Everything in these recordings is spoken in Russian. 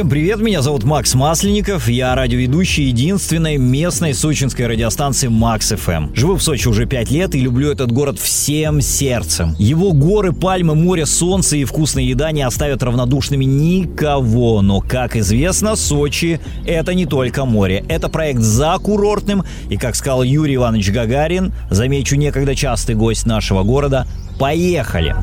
Всем привет, меня зовут Макс Масленников, я радиоведущий единственной местной сочинской радиостанции Макс FM. Живу в Сочи уже пять лет и люблю этот город всем сердцем. Его горы, пальмы, море, солнце и вкусная еда не оставят равнодушными никого. Но, как известно, Сочи – это не только море. Это проект за курортным и, как сказал Юрий Иванович Гагарин, замечу некогда частый гость нашего города, поехали!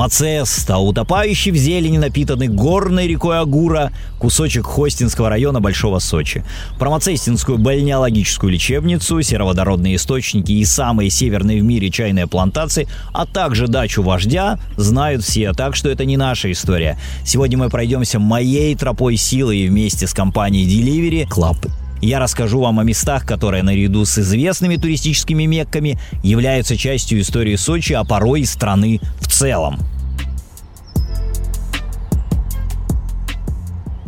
Мацеста, утопающий в зелени, напитанный горной рекой Агура, кусочек Хостинского района Большого Сочи. Про Мацестинскую бальнеологическую лечебницу, сероводородные источники и самые северные в мире чайные плантации, а также дачу вождя знают все, так что это не наша история. Сегодня мы пройдемся моей тропой силы и вместе с компанией Delivery Club я расскажу вам о местах, которые наряду с известными туристическими мекками являются частью истории Сочи, а порой и страны в целом.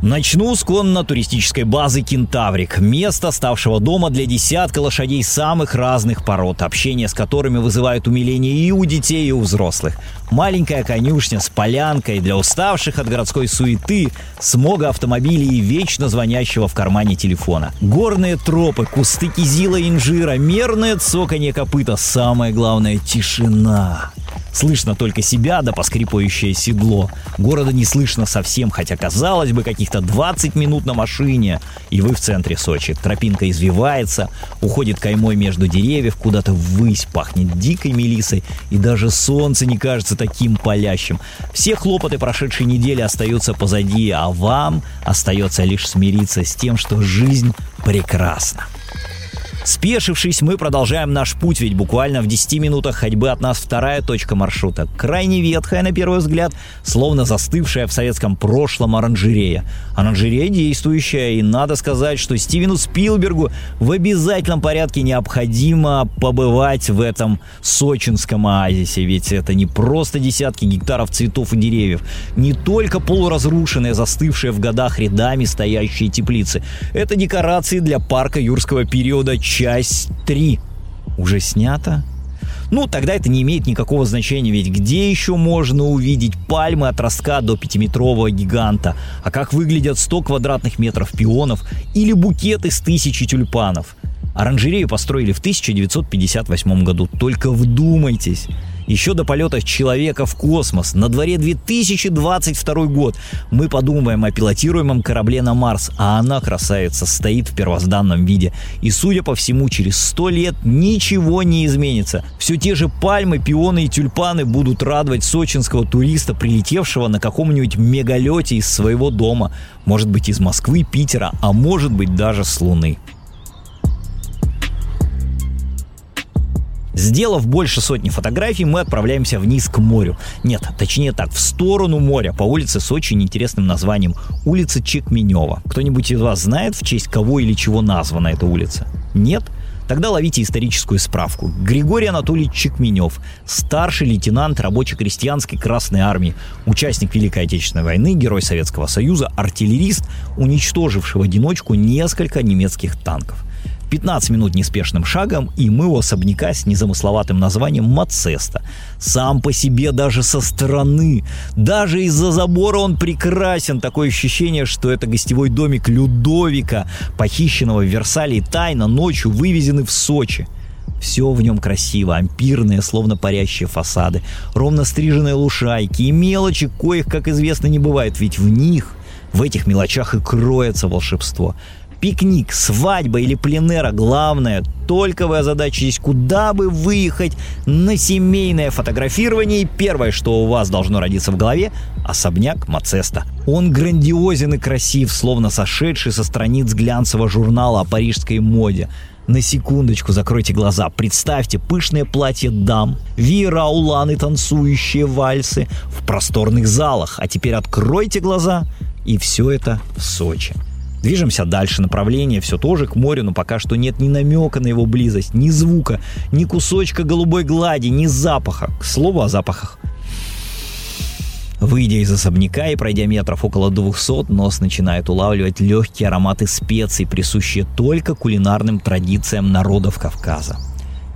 Начну с конно-туристической базы «Кентаврик», место, ставшего дома для десятка лошадей самых разных пород, общение с которыми вызывает умиление и у детей, и у взрослых. Маленькая конюшня с полянкой для уставших от городской суеты, смога автомобилей и вечно звонящего в кармане телефона. Горные тропы, кусты кизила и инжира, мерное цоканье копыта, самое главное – тишина. Слышно только себя да поскрипывающее седло. Города не слышно совсем, хотя казалось бы каких-то 20 минут на машине. И вы в центре Сочи. Тропинка извивается, уходит каймой между деревьев, куда-то ввысь пахнет дикой мелисой, и даже солнце не кажется таким палящим. Все хлопоты прошедшей недели остаются позади, а вам остается лишь смириться с тем, что жизнь прекрасна. Спешившись, мы продолжаем наш путь, ведь буквально в 10 минутах ходьбы от нас вторая точка маршрута. Крайне ветхая, на первый взгляд, словно застывшая в советском прошлом оранжерея. Оранжерея действующая, и надо сказать, что Стивену Спилбергу в обязательном порядке необходимо побывать в этом сочинском оазисе, ведь это не просто десятки гектаров цветов и деревьев, не только полуразрушенные, застывшие в годах рядами стоящие теплицы. Это декорации для парка юрского периода часть 3 уже снята? Ну, тогда это не имеет никакого значения, ведь где еще можно увидеть пальмы от ростка до пятиметрового гиганта? А как выглядят 100 квадратных метров пионов или букеты с тысячи тюльпанов? Оранжерею построили в 1958 году, только вдумайтесь еще до полета человека в космос. На дворе 2022 год. Мы подумаем о пилотируемом корабле на Марс, а она, красавица, стоит в первозданном виде. И, судя по всему, через 100 лет ничего не изменится. Все те же пальмы, пионы и тюльпаны будут радовать сочинского туриста, прилетевшего на каком-нибудь мегалете из своего дома. Может быть, из Москвы, Питера, а может быть, даже с Луны. Сделав больше сотни фотографий, мы отправляемся вниз к морю. Нет, точнее так, в сторону моря, по улице с очень интересным названием улица Чекменева. Кто-нибудь из вас знает, в честь кого или чего названа эта улица? Нет? Тогда ловите историческую справку. Григорий Анатольевич Чекменев, старший лейтенант рабоче-крестьянской Красной Армии, участник Великой Отечественной войны, герой Советского Союза, артиллерист, уничтоживший в одиночку несколько немецких танков – 15 минут неспешным шагом, и мы у особняка с незамысловатым названием Мацеста. Сам по себе даже со стороны. Даже из-за забора он прекрасен. Такое ощущение, что это гостевой домик Людовика, похищенного в Версале тайно ночью вывезены в Сочи. Все в нем красиво, ампирные, словно парящие фасады, ровно стриженные лушайки и мелочи, коих, как известно, не бывает, ведь в них, в этих мелочах и кроется волшебство – пикник, свадьба или пленера, главное, только вы озадачитесь, куда бы выехать на семейное фотографирование, и первое, что у вас должно родиться в голове – особняк Мацеста. Он грандиозен и красив, словно сошедший со страниц глянцевого журнала о парижской моде. На секундочку закройте глаза, представьте пышное платье дам, веера уланы, танцующие вальсы в просторных залах, а теперь откройте глаза, и все это в Сочи. Движемся дальше, направление все тоже к морю, но пока что нет ни намека на его близость, ни звука, ни кусочка голубой глади, ни запаха. К слову о запахах. Выйдя из особняка и пройдя метров около 200, нос начинает улавливать легкие ароматы специй, присущие только кулинарным традициям народов Кавказа.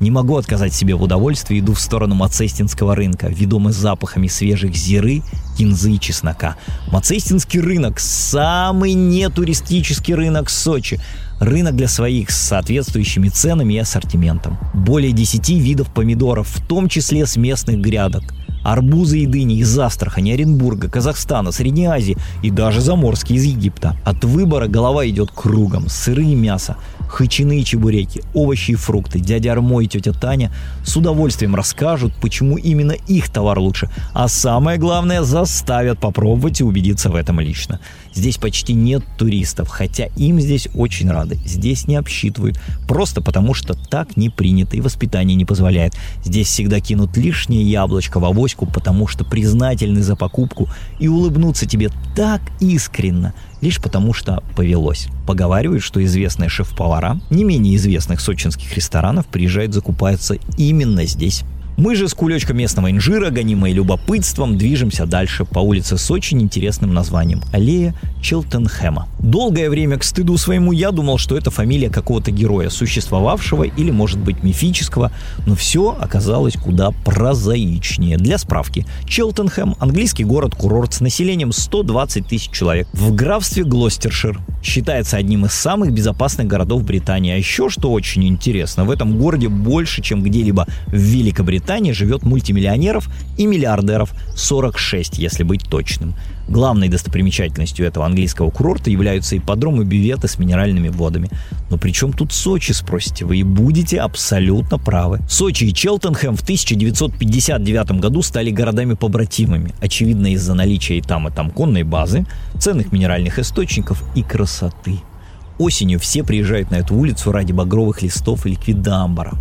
Не могу отказать себе в удовольствии, иду в сторону Мацестинского рынка, ведомый запахами свежих зиры, кинзы и чеснока. Мацестинский рынок – самый нетуристический рынок Сочи. Рынок для своих с соответствующими ценами и ассортиментом. Более 10 видов помидоров, в том числе с местных грядок. Арбузы и дыни из Астрахани, Оренбурга, Казахстана, Средней Азии и даже заморские из Египта. От выбора голова идет кругом. Сыры и мясо – хычины и чебуреки, овощи и фрукты. Дядя Армо и тетя Таня с удовольствием расскажут, почему именно их товар лучше, а самое главное заставят попробовать и убедиться в этом лично. Здесь почти нет туристов, хотя им здесь очень рады. Здесь не обсчитывают, просто потому что так не принято и воспитание не позволяет. Здесь всегда кинут лишнее яблочко в авоську, потому что признательны за покупку и улыбнуться тебе так искренно, лишь потому что повелось. Поговаривают, что известные шеф-повара не менее известных сочинских ресторанов приезжают закупаться именно здесь. Мы же с кулечком местного инжира, гонимые любопытством, движемся дальше по улице с очень интересным названием – аллея Челтенхэма. Долгое время к стыду своему я думал, что это фамилия какого-то героя, существовавшего или, может быть, мифического, но все оказалось куда прозаичнее. Для справки, Челтенхэм – английский город-курорт с населением 120 тысяч человек в графстве Глостершир. Считается одним из самых безопасных городов Британии. А еще, что очень интересно, в этом городе больше, чем где-либо в Великобритании, Британии живет мультимиллионеров и миллиардеров, 46, если быть точным. Главной достопримечательностью этого английского курорта являются ипподромы бюветы с минеральными водами. Но при чем тут Сочи, спросите вы, и будете абсолютно правы. Сочи и Челтенхэм в 1959 году стали городами-побратимами, очевидно из-за наличия и там, и там конной базы, ценных минеральных источников и красоты. Осенью все приезжают на эту улицу ради багровых листов и ликвидамбара.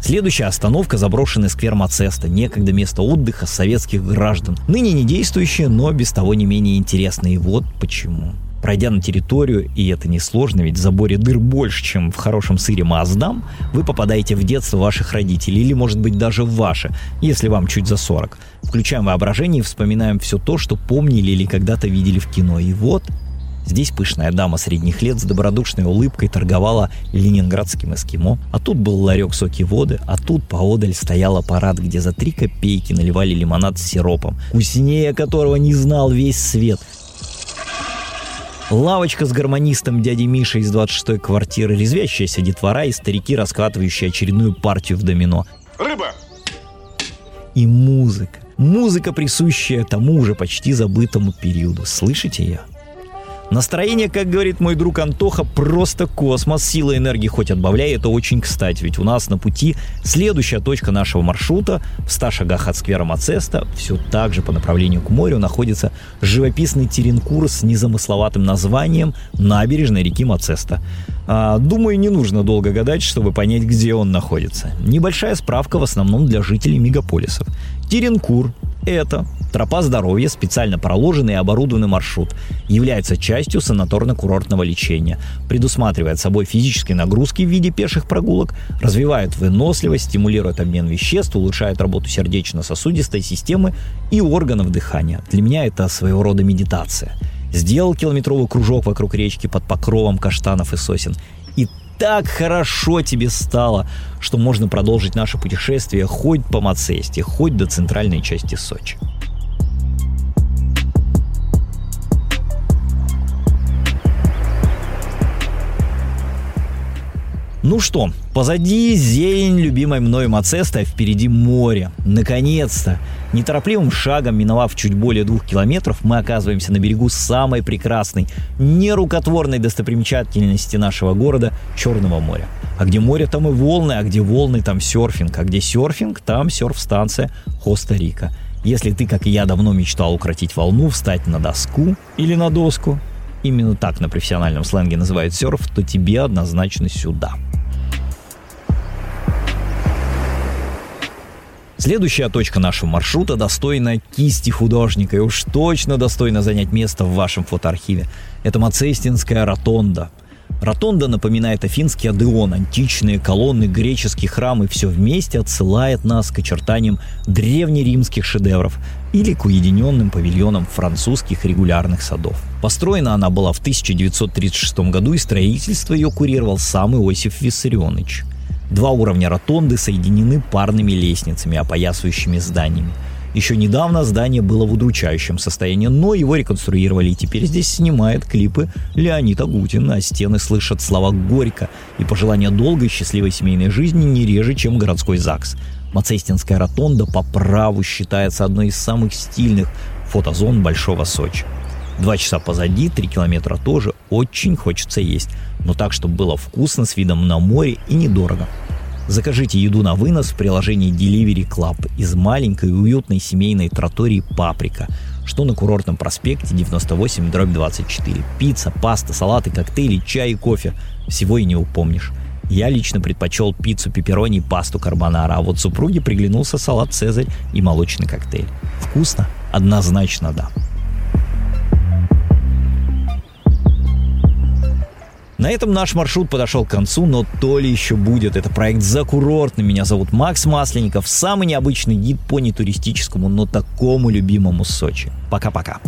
Следующая остановка – заброшенный сквер Мацеста, некогда место отдыха советских граждан. Ныне не действующее, но без того не менее интересное. И вот почему. Пройдя на территорию, и это несложно, ведь в заборе дыр больше, чем в хорошем сыре Маздам, вы попадаете в детство ваших родителей, или, может быть, даже в ваше, если вам чуть за 40. Включаем воображение и вспоминаем все то, что помнили или когда-то видели в кино. И вот Здесь пышная дама средних лет с добродушной улыбкой торговала ленинградским эскимо. А тут был ларек соки воды, а тут поодаль стоял аппарат, где за три копейки наливали лимонад с сиропом, вкуснее которого не знал весь свет. Лавочка с гармонистом дяди Мишей из 26-й квартиры, резвящаяся детвора и старики, раскатывающие очередную партию в домино. Рыба! И музыка. Музыка, присущая тому уже почти забытому периоду. Слышите ее? Настроение, как говорит мой друг Антоха, просто космос. Сила энергии хоть отбавляй, это очень кстати, ведь у нас на пути следующая точка нашего маршрута в 100 шагах от сквера Мацеста, все так же по направлению к морю находится живописный Теренкур с незамысловатым названием набережной реки Мацеста. А, думаю, не нужно долго гадать, чтобы понять, где он находится. Небольшая справка в основном для жителей мегаполисов. Теренкур – это Тропа здоровья, специально проложенный и оборудованный маршрут, является частью санаторно-курортного лечения, предусматривает собой физические нагрузки в виде пеших прогулок, развивает выносливость, стимулирует обмен веществ, улучшает работу сердечно-сосудистой системы и органов дыхания. Для меня это своего рода медитация. Сделал километровый кружок вокруг речки под покровом каштанов и сосен так хорошо тебе стало, что можно продолжить наше путешествие хоть по Мацесте, хоть до центральной части Сочи. Ну что, позади зелень любимой мной Мацеста, впереди море. Наконец-то! Неторопливым шагом, миновав чуть более двух километров, мы оказываемся на берегу самой прекрасной, нерукотворной достопримечательности нашего города – Черного моря. А где море, там и волны, а где волны, там серфинг, а где серфинг, там серф-станция Коста-Рика. Если ты, как и я, давно мечтал укротить волну, встать на доску или на доску, именно так на профессиональном сленге называют серф, то тебе однозначно сюда – Следующая точка нашего маршрута достойна кисти художника и уж точно достойна занять место в вашем фотоархиве. Это Мацестинская ротонда. Ротонда напоминает Афинский Адеон, античные колонны, греческие храмы, все вместе отсылает нас к очертаниям древнеримских шедевров или к уединенным павильонам французских регулярных садов. Построена она была в 1936 году, и строительство ее курировал сам Иосиф Виссарионович. Два уровня ротонды соединены парными лестницами, опоясывающими зданиями – еще недавно здание было в удручающем состоянии, но его реконструировали, и теперь здесь снимает клипы Леонид Агутин, а стены слышат слова «Горько» и пожелания долгой счастливой семейной жизни не реже, чем городской ЗАГС. Мацестинская ротонда по праву считается одной из самых стильных фотозон Большого Сочи. Два часа позади, три километра тоже, очень хочется есть, но так, чтобы было вкусно, с видом на море и недорого. Закажите еду на вынос в приложении Delivery Club из маленькой уютной семейной тротории «Паприка», что на курортном проспекте 98 дробь 24. Пицца, паста, салаты, коктейли, чай и кофе. Всего и не упомнишь. Я лично предпочел пиццу пепперони и пасту карбонара, а вот супруге приглянулся салат «Цезарь» и молочный коктейль. Вкусно? Однозначно да. На этом наш маршрут подошел к концу, но то ли еще будет. Это проект «За курортным». Меня зовут Макс Масленников. Самый необычный гид по нетуристическому, но такому любимому Сочи. Пока-пока.